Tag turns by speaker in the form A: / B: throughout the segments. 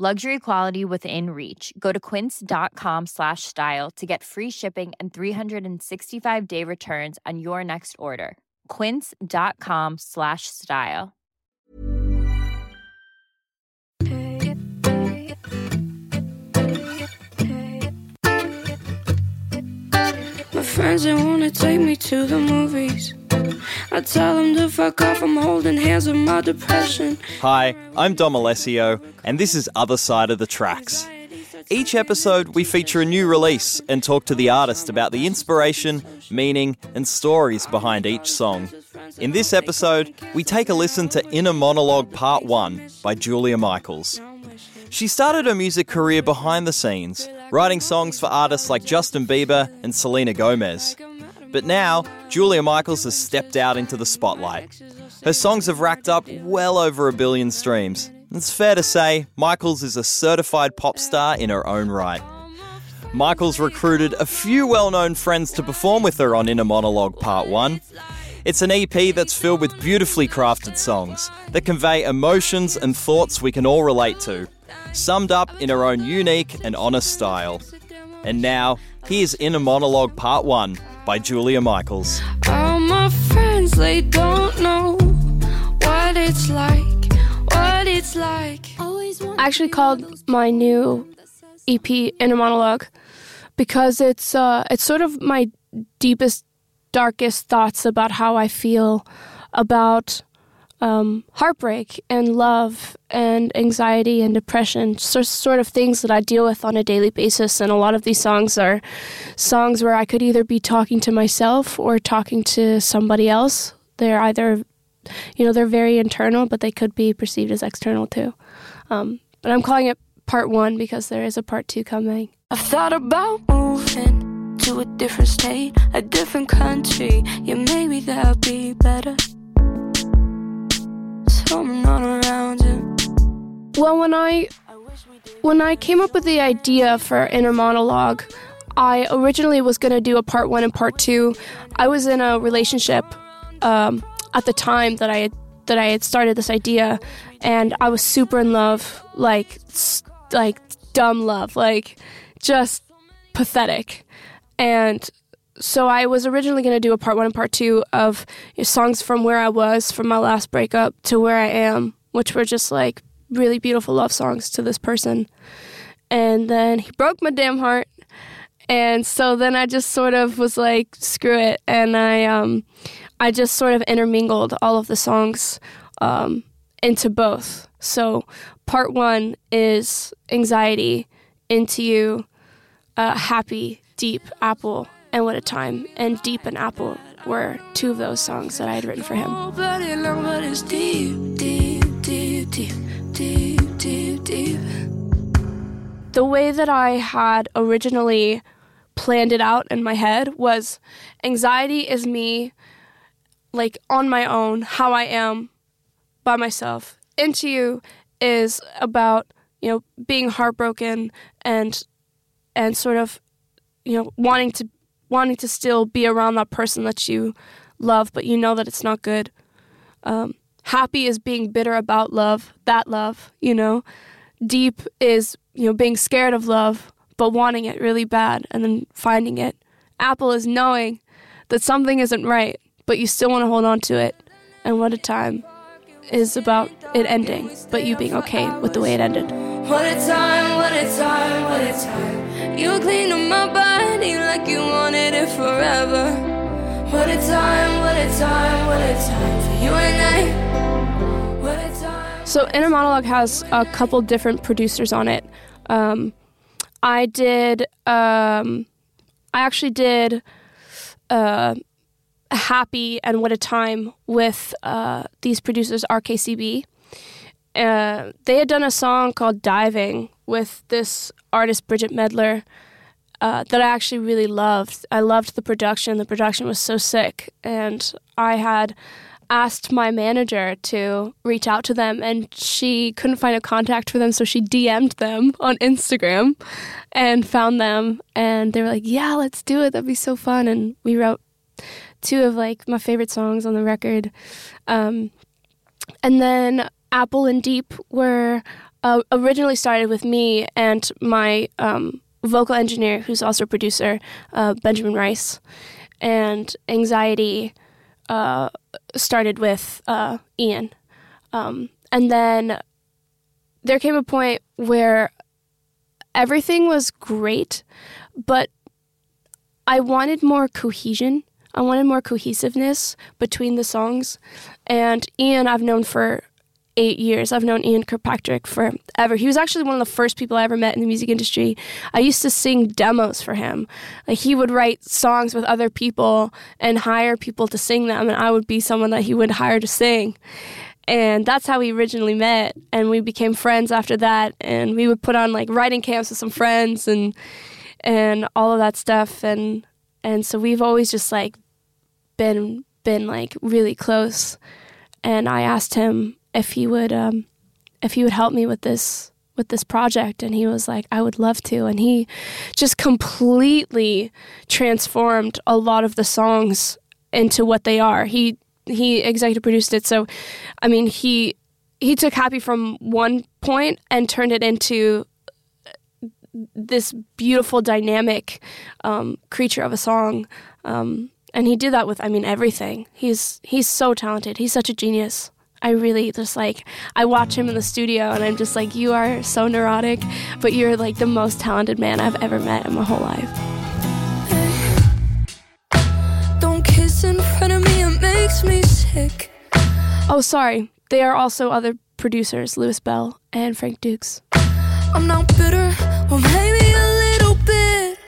A: Luxury quality within reach. Go to quince.com slash style to get free shipping and 365 day returns on your next order. Quince.com slash style.
B: My friends they wanna take me to the movies. I tell them to fuck off, I'm holding hands with my depression.
C: Hi, I'm Dom Alessio, and this is Other Side of the Tracks. Each episode, we feature a new release and talk to the artist about the inspiration, meaning, and stories behind each song. In this episode, we take a listen to Inner Monologue Part 1 by Julia Michaels. She started her music career behind the scenes, writing songs for artists like Justin Bieber and Selena Gomez. But now, Julia Michaels has stepped out into the spotlight. Her songs have racked up well over a billion streams. It's fair to say Michaels is a certified pop star in her own right. Michaels recruited a few well known friends to perform with her on Inner Monologue Part 1. It's an EP that's filled with beautifully crafted songs that convey emotions and thoughts we can all relate to, summed up in her own unique and honest style. And now, here's Inner Monologue Part 1 by Julia Michaels.
B: All my friends, they don't know what it's like, what it's like.
D: I actually called my new EP Inner Monologue because it's uh, it's sort of my deepest, darkest thoughts about how I feel about um, heartbreak and love and anxiety and depression, so, sort of things that I deal with on a daily basis. And a lot of these songs are songs where I could either be talking to myself or talking to somebody else. They're either, you know, they're very internal, but they could be perceived as external too. Um, but I'm calling it part one because there is a part two coming.
B: I've thought about moving to a different state, a different country. Yeah, maybe that'll be better. Around you.
D: Well, when I when I came up with the idea for inner monologue, I originally was going to do a part one and part two. I was in a relationship um, at the time that I had that I had started this idea, and I was super in love, like like dumb love, like just pathetic, and so I was originally going to do a part one and part two of songs from where I was from my last breakup to where I am, which were just like really beautiful love songs to this person. And then he broke my damn heart. And so then I just sort of was like, screw it. And I, um, I just sort of intermingled all of the songs um, into both. So part one is anxiety, into you, uh, happy, deep, apple, and what a time. And deep and apple were two of those songs that I had written for him.
B: Oh, but long, but it's deep, deep, deep, deep, deep, deep, deep.
D: the way that I had originally planned it out in my head was anxiety is me like on my own, how I am by myself. Into you is about, you know, being heartbroken and and sort of, you know, wanting to wanting to still be around that person that you love, but you know that it's not good. Um, happy is being bitter about love, that love, you know. Deep is, you know, being scared of love, but wanting it really bad and then finding it. Apple is knowing that something isn't right, but you still want to hold on to it. And what a time is about it ending, but you being okay with the way it ended.
B: What a time, what a time, what a time. You clean up my body like you wanted it forever. What a time, what a time, what a time for you and I. What a time.
D: So Inner Monologue has a couple different producers on it. Um, I did. Um, I actually did. Uh, Happy and What a Time with uh, these producers, RKCB. Uh, they had done a song called Diving with this artist, Bridgit Mendler. Uh, that I actually really loved. I loved the production. The production was so sick, and I had asked my manager to reach out to them and she couldn't find a contact for them so she DM'd them on Instagram and found them and they were like, "Yeah, let's do it. That'd be so fun." And we wrote two of like my favorite songs on the record. Um, and then Apple and Deep were uh, originally started with me and my um, vocal engineer, who's also a producer, uh, Benjamin Rice, and Anxiety uh, started with uh, Ian. Um, and then there came a point where everything was great, but I wanted more cohesion. I wanted more cohesiveness between the songs. And Ian, I've known for eight years. I've known Ian Kirkpatrick forever. He was actually one of the first people I ever met in the music industry. I used to sing demos for him. Like he would write songs with other people and hire people to sing them, and I would be someone that he would hire to sing. And that's how we originally met, and we became friends after that. And we would put on like writing camps with some friends and and all of that stuff. And and so we've always just like been been like really close. And I asked him if he would um, if he would help me with this with this project and he was like I would love to and he just completely transformed a lot of the songs into what they are. He he executive produced it so I mean he he took happy from one point and turned it into this beautiful dynamic um, creature of a song um, and he did that with I mean everything. He's he's so talented. He's such a genius. I really just like I watch him in the studio and I'm just like you are so neurotic, but you're like the most talented man I've ever met in my whole life.
B: Don't kiss in front of me, it makes me sick.
D: Oh, sorry. They are also other producers, Louis Bell and Frank Dukes.
B: I'm not bitter, or maybe a little bit.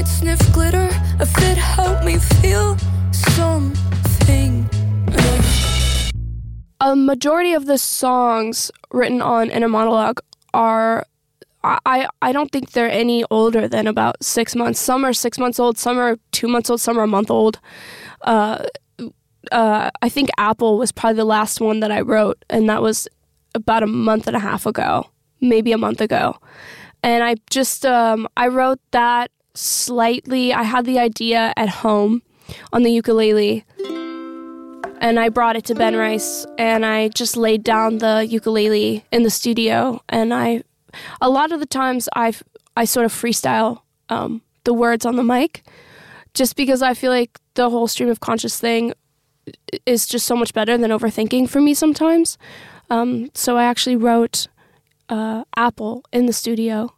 B: It sniff glitter if it helped me feel something.
D: A majority of the songs written on Inner Monologue are I, I don't think they're any older than about six months. Some are six months old, some are two months old, some are a month old. Uh, uh, I think Apple was probably the last one that I wrote, and that was about a month and a half ago, maybe a month ago. And I just um, I wrote that slightly. I had the idea at home on the ukulele and I brought it to Ben Rice and I just laid down the ukulele in the studio and I a lot of the times I I sort of freestyle um, the words on the mic just because I feel like the whole stream of conscious thing is just so much better than overthinking for me sometimes. Um, so I actually wrote uh, Apple in the studio.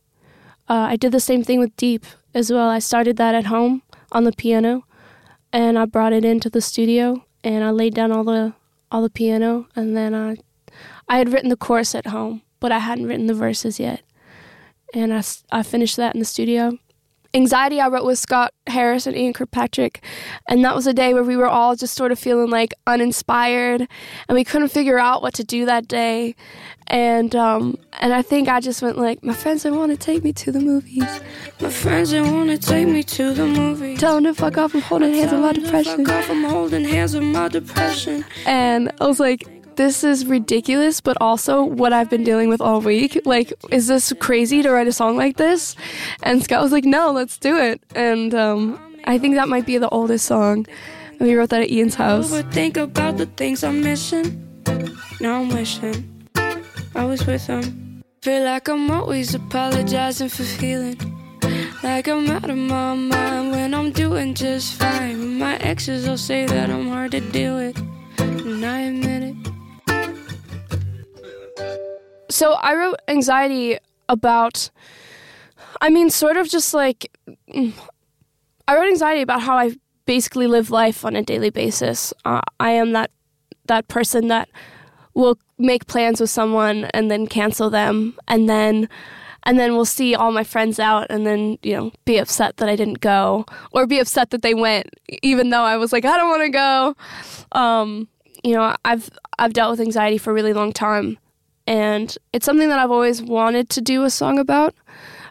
D: Uh, I did the same thing with Deep as well. I started that at home on the piano and I brought it into the studio and I laid down all the all the piano, and then I I had written the chorus at home, but I hadn't written the verses yet, and I I finished that in the studio. Anxiety I wrote with Scott Harris and Ian Kirkpatrick, and that was a day where we were all just sort of feeling like uninspired, and we couldn't figure out what to do that day, and um, and I think I just went like, my friends don't want to take me to the movies.
B: My friends don't want to take me to the movies.
D: Tell them to fuck off. I'm holding hands with my depression.
B: Fuck off, I'm holding hands with my depression.
D: And I was like, this is ridiculous, but also what I've been dealing with all week. Like, is this crazy to write a song like this? And Scott was like, no, let's do it. And um, I think that might be the oldest song. We wrote that at Ian's house.
B: Think about the things I'm missing. Now I'm wishing I was with him. Feel like I'm always apologizing for feeling like I'm out of my mind when I'm doing just fine. My exes will say that I'm hard to deal with, and I admit
D: So I wrote anxiety about, I mean, sort of just like, I wrote anxiety about how I basically live life on a daily basis. Uh, I am that that person that will make plans with someone and then cancel them and then and then we'll see all my friends out and then you know be upset that i didn't go or be upset that they went even though i was like i don't want to go um, you know i've i've dealt with anxiety for a really long time and it's something that i've always wanted to do a song about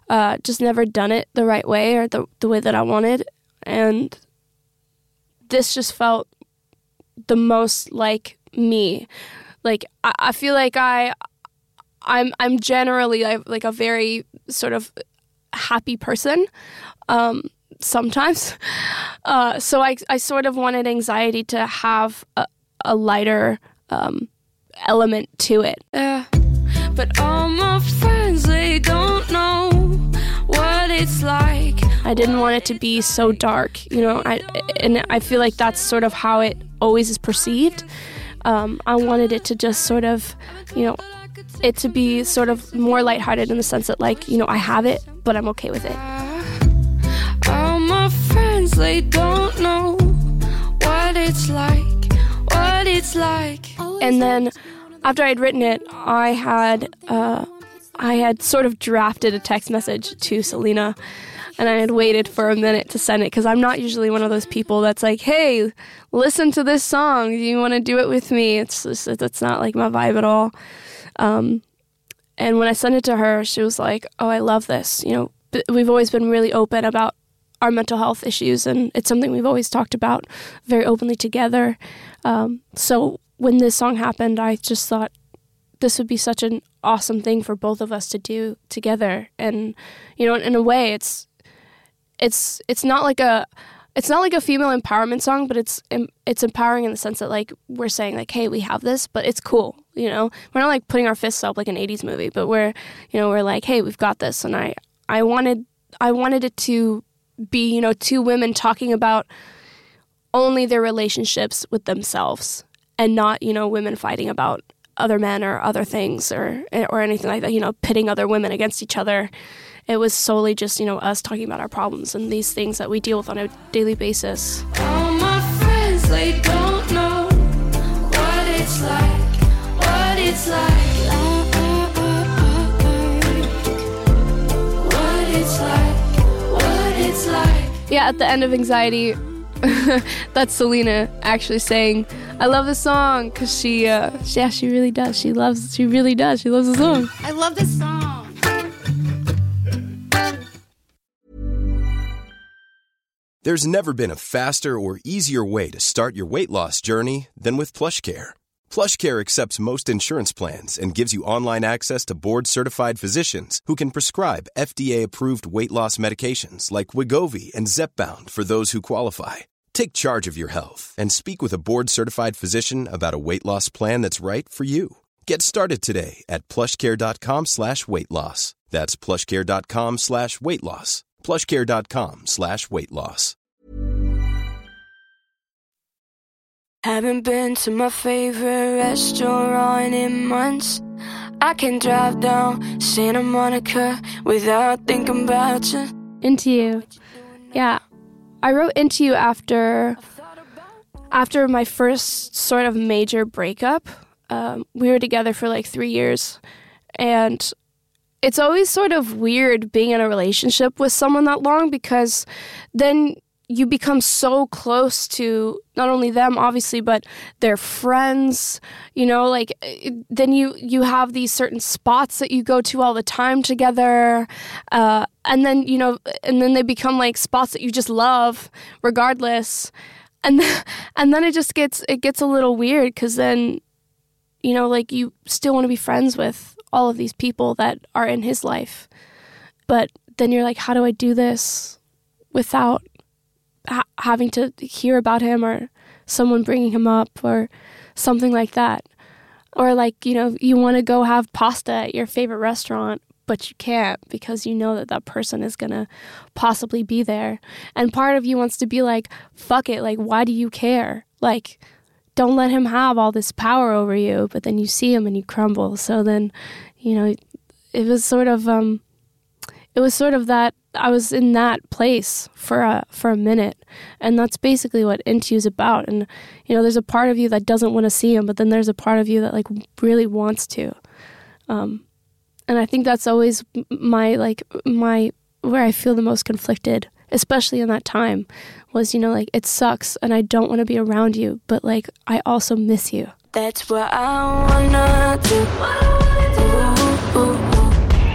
D: uh, just never done it the right way or the the way that I wanted, and this just felt the most like me. Like I, I feel like I I'm I'm generally like, a very sort of happy person. Um, sometimes, uh, so I I sort of wanted anxiety to have a, a lighter um, element to it.
B: Yeah, but all my friends they don't know what it's like.
D: I didn't want it to be so dark, you know. I and I feel like that's sort of how it always is perceived. Um, I wanted it to just sort of, you know, it to be sort of more lighthearted in the sense that, like, you know, I have it, but I'm okay with it.
B: All my friends they don't know what it's like, what it's like.
D: And then after I had written it, I had uh, I had sort of drafted a text message to Selena, and I had waited for a minute to send it because I'm not usually one of those people that's like, "Hey, listen to this song. Do you want to do it with me?" It's just, that's not like my vibe at all. Um, and when I sent it to her, she was like, "Oh, I love this. You know, we've always been really open about our mental health issues, and it's something we've always talked about very openly together. Um, so when this song happened, I just thought this would be such an awesome thing for both of us to do together. And you know, in a way, it's it's it's not like a it's not like a female empowerment song, but it's it's empowering in the sense that like we're saying like, hey, we have this, but it's cool. You know, we're not like putting our fists up like an '80s movie, but we're you know we're like, hey, we've got this. And I I wanted I wanted it to be you know two women talking about only their relationships with themselves and not you know women fighting about other men or other things or or anything like that. You know, pitting other women against each other. It was solely just you know us talking about our problems and these things that we deal with on a daily basis.
B: All my friends they don't know what it's like, what it's like. What it's like, what it's like.
D: Yeah, at the end of Anxiety, that's Selena actually saying, "I love the song" because she, uh, yeah, she really does. She loves, she really does. She loves the song.
E: I love this song.
F: There's never been a faster or easier way to start your weight loss journey than with PlushCare. PlushCare accepts most insurance plans and gives you online access to board-certified physicians who can prescribe FDA-approved weight loss medications like Wegovy and Zepbound for those who qualify. Take charge of your health and speak with a board-certified physician about a weight loss plan that's right for you. Get started today at plushcare.com slash weight loss. That's plushcare.com slash weight loss. plushcare.com slash weight loss.
B: Haven't been to my favorite restaurant in months. I can drive down Santa Monica without thinking about you.
D: Into you, yeah. I wrote into you after after my first sort of major breakup. Um, we were together for like three years, and it's always sort of weird being in a relationship with someone that long because then you become so close to not only them obviously but their friends you know like then you you have these certain spots that you go to all the time together uh, and then you know and then they become like spots that you just love regardless. And then, and then it just gets it gets a little weird because then you know like you still want to be friends with all of these people that are in his life. But then you're like how do i do this without ha- having to hear about him or someone bringing him up or something like that. Or like, you know, you want to go have pasta at your favorite restaurant, but you can't because you know that that person is going to possibly be there. And part of you wants to be like, fuck it, like, why do you care? Like, don't let him have all this power over you, but then you see him and you crumble. So then, you know, it was sort of, um, it was sort of that I was in that place for a for a minute, and that's basically what Into is about. And you know, there's a part of you that doesn't want to see him, but then there's a part of you that like really wants to. Um, and I think that's always my like my where I feel the most conflicted, especially in that time, was you know like it sucks and I don't want to be around you, but like I also miss you.
B: That's what I wanna do.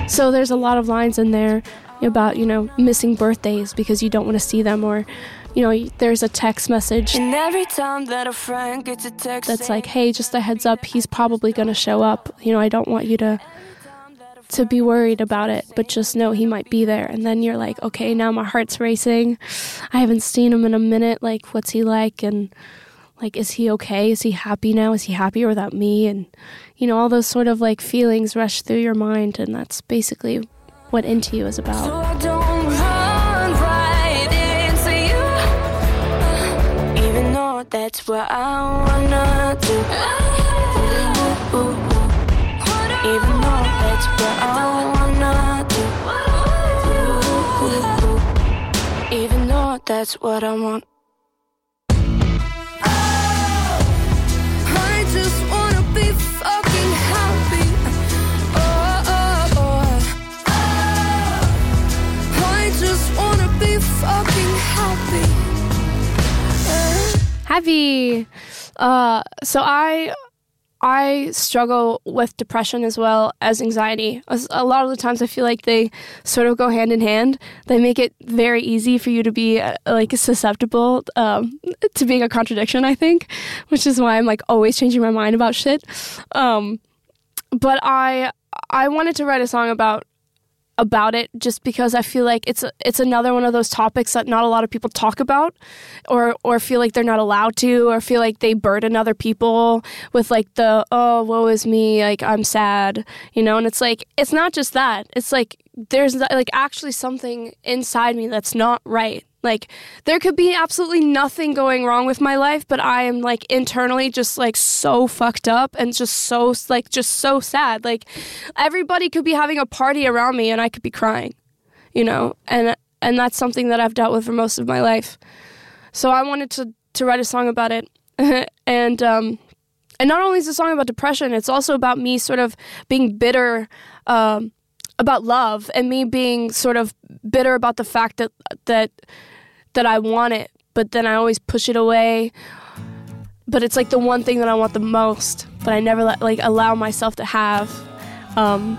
D: So there's a lot of lines in there about, you know, missing birthdays because you don't want to see them or you know, there's a text message
B: And every time that a friend gets a text
D: that's like, "Hey, just a heads up, he's probably going to show up. You know, I don't want you to to be worried about it, but just know he might be there." And then you're like, "Okay, now my heart's racing. I haven't seen him in a minute. Like, what's he like and like is he okay? Is he happy now? Is he happy without me?" And you know, all those sort of like feelings rush through your mind and that's basically what Into You is about.
B: That's what I wanna do. Even though that's what I wanna do. Even though that's what I want Happy.
D: Uh, so I I struggle with depression as well as anxiety. A lot of the times, I feel like they sort of go hand in hand. They make it very easy for you to be uh, like susceptible um, to being a contradiction. I think, which is why I'm like always changing my mind about shit. Um, but I I wanted to write a song about about it just because I feel like it's it's another one of those topics that not a lot of people talk about or or feel like they're not allowed to or feel like they burden other people with like the oh woe is me like I'm sad you know? And it's like it's not just that. It's like there's like actually something inside me that's not right like there could be absolutely nothing going wrong with my life but I am like internally just like so fucked up and just so like just so sad. Like everybody could be having a party around me and I could be crying you know? And and that's something that I've dealt with for most of my life. So I wanted to to write a song about it. And um and not only is the song about depression it's also about me sort of being bitter um about love and me being sort of bitter about the fact that that that I want it but then I always push it away but it's like the one thing that I want the most but I never let, like allow myself to have um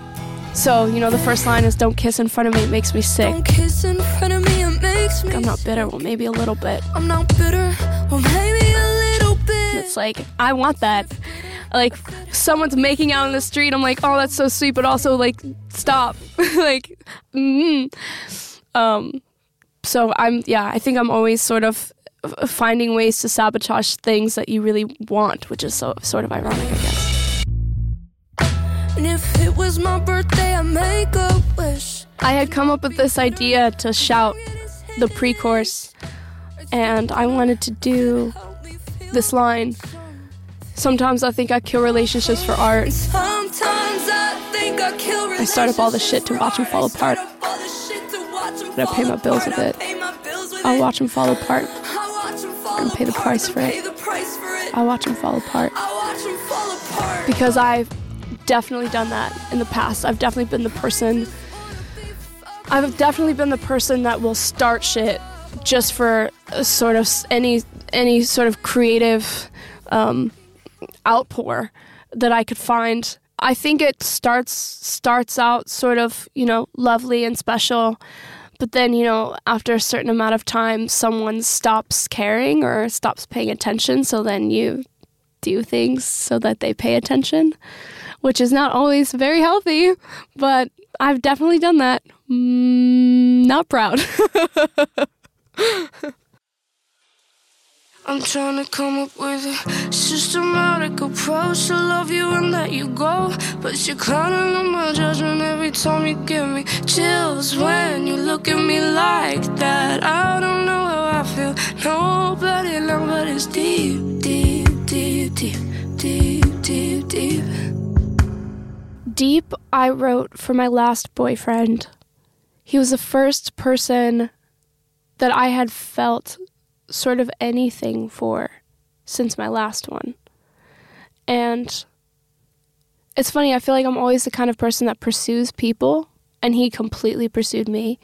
D: so you know the first line is don't kiss in front of me it makes me sick
B: Don't kiss in front of me, it makes me.
D: I'm not bitter well maybe a little bit
B: I'm not bitter, well maybe a little bit.
D: It's like I want that. Like someone's making out in the street, I'm like, oh, that's so sweet, but also like, stop. like, mm. um. So I'm yeah. I think I'm always sort of uh, finding ways to sabotage things that you really want, which is so sort of ironic, I guess.
B: And if it was my birthday, I'd make a wish.
D: I had come up with this idea to shout the pre-chorus, and I wanted to do this line. Sometimes I think I kill relationships for art.
B: Sometimes I think I kill
D: I start up all the shit to watch them fall apart.
B: And
D: I pay my bills with it. I'll watch them fall apart.
B: and
D: pay the price for it. I'll watch them fall apart. Because I've definitely done that in the past. I've definitely been the person. I've definitely been the person that will start shit just for sort of any any sort of creative um, outpour that I could find. I think it starts starts out sort of you know lovely and special, but then you know after a certain amount of time, someone stops caring or stops paying attention. So then you do things so that they pay attention, which is not always very healthy, but I've definitely done that. Mm, not proud.
B: I'm trying to come up with a systematic approach to love you and let you go. But you're clowning on my judgment every time you give me chills when you look at me like that. I don't know how I feel, nobody knows, but it's deep, deep, deep, deep, deep, deep, deep.
D: Deep, I wrote for my last boyfriend. He was the first person that I had felt sort of anything for since my last one. And it's funny, I feel like I'm always the kind of person that pursues people, and he completely pursued me.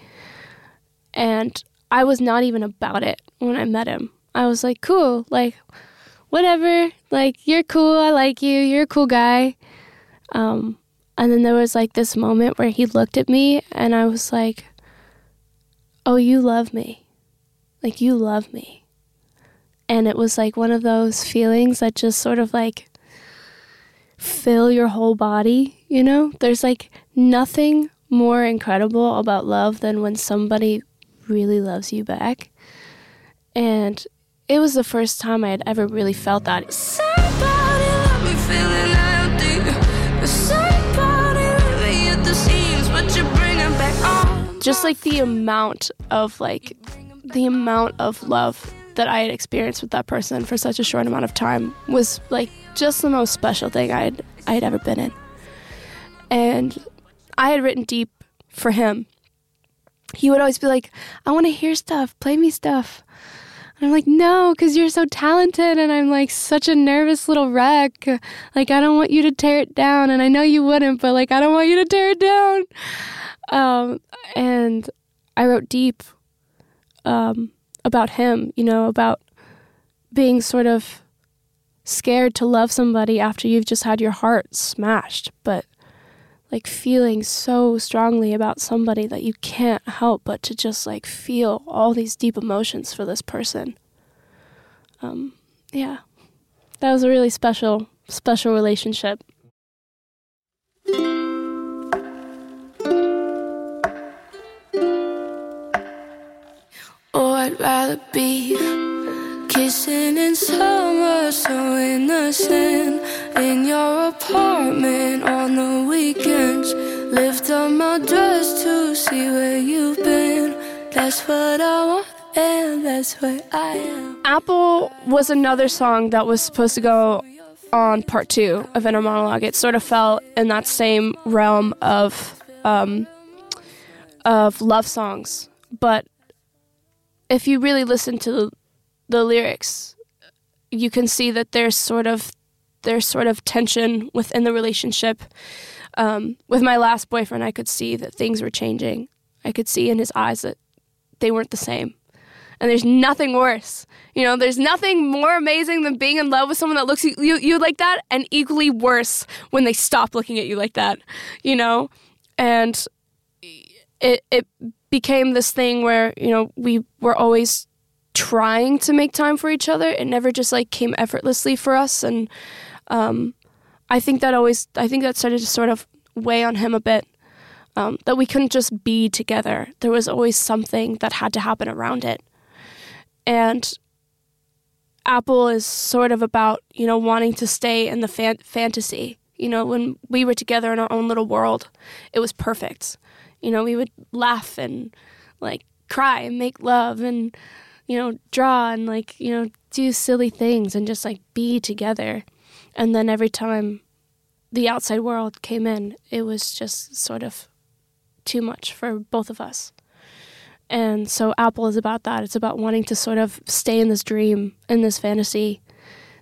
D: And I was not even about it when I met him. I was like, cool, like, whatever, like, you're cool, I like you, you're a cool guy. Um, And then there was like this moment where he looked at me and I was like, Oh, you love me. Like, you love me. And it was like one of those feelings that just sort of like fill your whole body, you know? There's like nothing more incredible about love than when somebody really loves you back. And it was the first time I had ever really felt that.
B: Somebody left me feeling. Somebody leaving at the seams, but you bring it.
D: Just like the amount of like the amount of love that I had experienced with that person for such a short amount of time was like just the most special thing I had I had ever been in. And I had written deep for him. He would always be like, "I want to hear stuff. Play me stuff." And I'm like, "No, cuz you're so talented and I'm like such a nervous little wreck. Like I don't want you to tear it down and I know you wouldn't, but like I don't want you to tear it down." Um and I wrote deep um about him, you know, about being sort of scared to love somebody after you've just had your heart smashed, but like feeling so strongly about somebody that you can't help but to just like feel all these deep emotions for this person. Um, yeah, that was a really special, special relationship.
B: Rather be kissing in summer, so innocent. In your apartment on the weekends. Lift up my dress to see where you've been. That's what I want, and that's where I am.
D: Apple was another song that was supposed to go on part two of Inner Monologue. It sort of fell in that same realm of um, of love songs, but if you really listen to the, lyrics, you can see that there's sort of there's sort of tension within the relationship. Um, with my last boyfriend, I could see that things were changing. I could see in his eyes that they weren't the same. And there's nothing worse. You know, there's nothing more amazing than being in love with someone that looks at you, you like that, and equally worse when they stop looking at you like that, you know? And it, it became this thing where, you know, we were always trying to make time for each other. It never just like came effortlessly for us. And um, I think that always, I think that started to sort of weigh on him a bit. Um, that we couldn't just be together. There was always something that had to happen around it. And Apple is sort of about, you know, wanting to stay in the fan- fantasy. You know, when we were together in our own little world, it was perfect. You know, we would laugh and like cry and make love and, you know, draw and like, you know, do silly things and just like be together. And then every time the outside world came in, it was just sort of too much for both of us. And so Apple is about that. It's about wanting to sort of stay in this dream, in this fantasy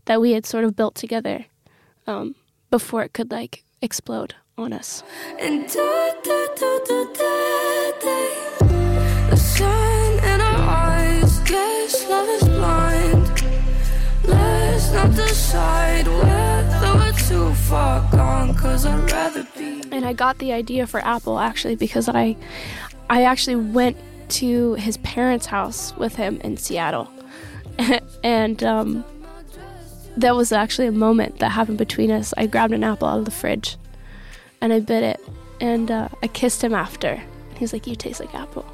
D: that we had sort of built together um, before it could like explode on us.
B: And far gone, cause I'd rather be.
D: And I got the idea for Apple actually because I I actually went to his parents' house with him in Seattle. and um, that was actually a moment that happened between us. I grabbed an apple out of the fridge and I bit it and uh, I kissed him after. He's like, You taste like apple.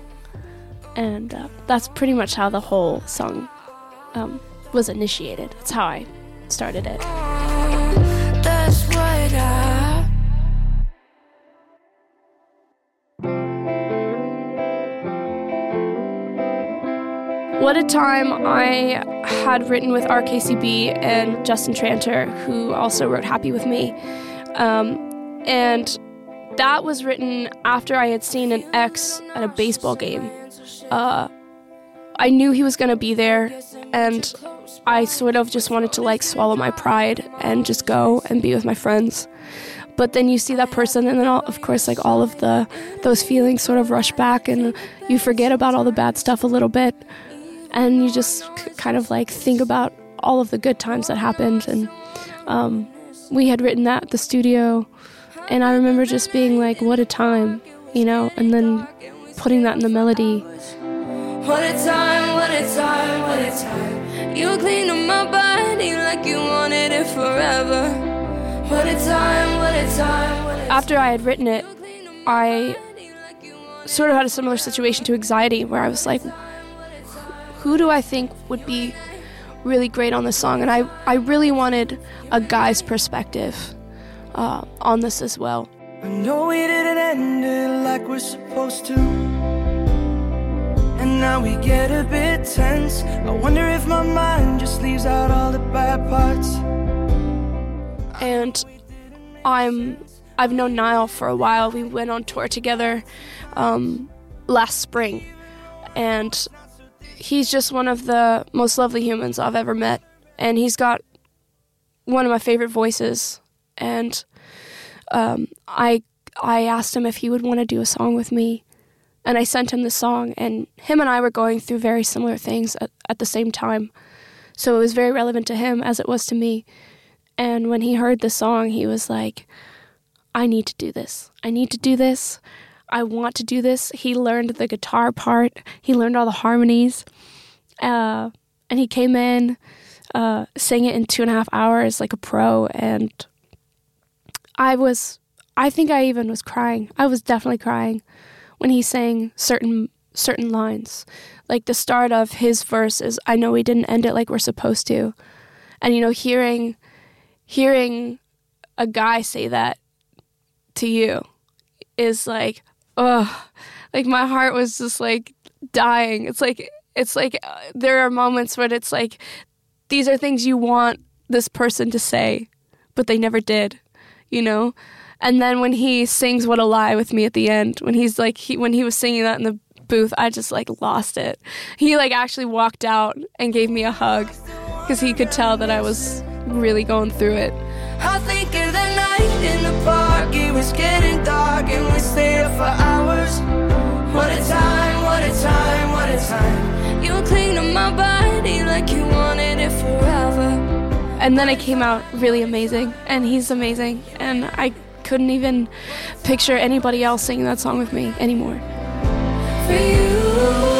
D: And uh, that's pretty much how the whole song um, was initiated. That's how I started it.
B: What
D: a time I had written with RKCB and Justin Tranter, who also wrote Happy with Me. Um, and that was written after I had seen an ex at a baseball game. Uh, I knew he was going to be there, and I sort of just wanted to like swallow my pride and just go and be with my friends. But then you see that person, and then all, of course, like all of the those feelings sort of rush back, and you forget about all the bad stuff a little bit, and you just kind of like think about all of the good times that happened. And um, we had written that at the studio. and I remember just being like, what a time, you know, and then putting that in the melody.
B: What a time, what a time, what a time. You cleaned up my body like you wanted it forever. What a time, what a time, what a
D: After I had written it, I sort of had a similar situation to anxiety where I was like, who do I think would be really great on this song? And I, I really wanted a guy's perspective uh, on this as well.
E: I know we didn't end it like we're supposed to. And now we get a bit tense. I wonder if my mind just leaves out all the bad parts.
D: and I'm I've known Niall for a while. We went on tour together um, last spring, and he's just one of the most lovely humans I've ever met. And he's got one of my favorite voices. And um, I I asked him if he would want to do a song with me, and I sent him the song. And him and I were going through very similar things at, at the same time, so it was very relevant to him as it was to me. And when he heard the song, he was like, I need to do this. I need to do this. I want to do this. He learned the guitar part, he learned all the harmonies. Uh, and he came in, uh, sang it in two and a half hours like a pro. And I was, I think I even was crying. I was definitely crying when he sang certain certain lines. Like the start of his verse is, I know we didn't end it like we're supposed to. And, you know, hearing hearing a guy say that to you is like oh like my heart was just like dying. It's like it's like uh, there are moments when it's like these are things you want this person to say but they never did you know? And then when he sings what a lie with me at the end when he's like he when he was singing that in the booth i just like lost it. He like actually walked out and gave me a hug because he could tell that i was really going through it
E: in the park, it was getting dark, and we stayed up for hours. What a time, what a time, what a time.
B: You cleaned up my body like you wanted it forever.
D: and then it came out really amazing and he's amazing and i couldn't even picture anybody else singing that song with me anymore
B: For you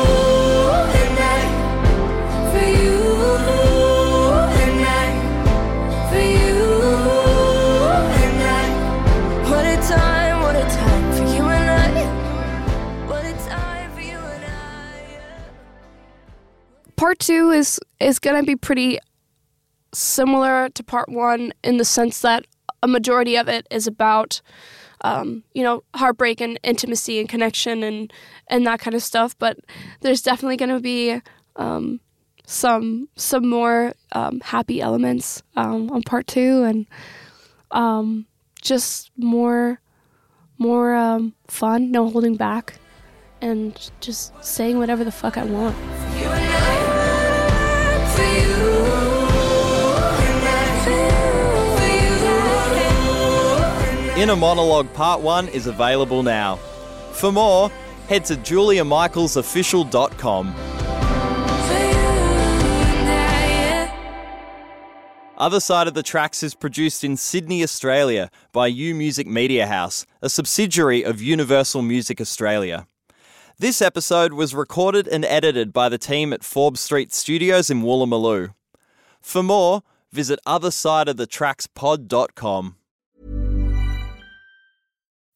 D: part two is is gonna be pretty similar to part one in the sense that a majority of it is about um, you know heartbreak and intimacy and connection and and that kind of stuff but there's definitely gonna be um, some some more um, happy elements um, on part two and um, just more more um, fun no holding back and just saying whatever the fuck I want.
C: Inner Monologue Part 1 is available now. For more, head to juliamichaelsofficial.com. Other Side of the Tracks is produced in Sydney, Australia by U Music Media House, a subsidiary of Universal Music Australia. This episode was recorded and edited by the team at Forbes Street Studios in Woolloomooloo. For more, visit othersideofthetrackspod.com.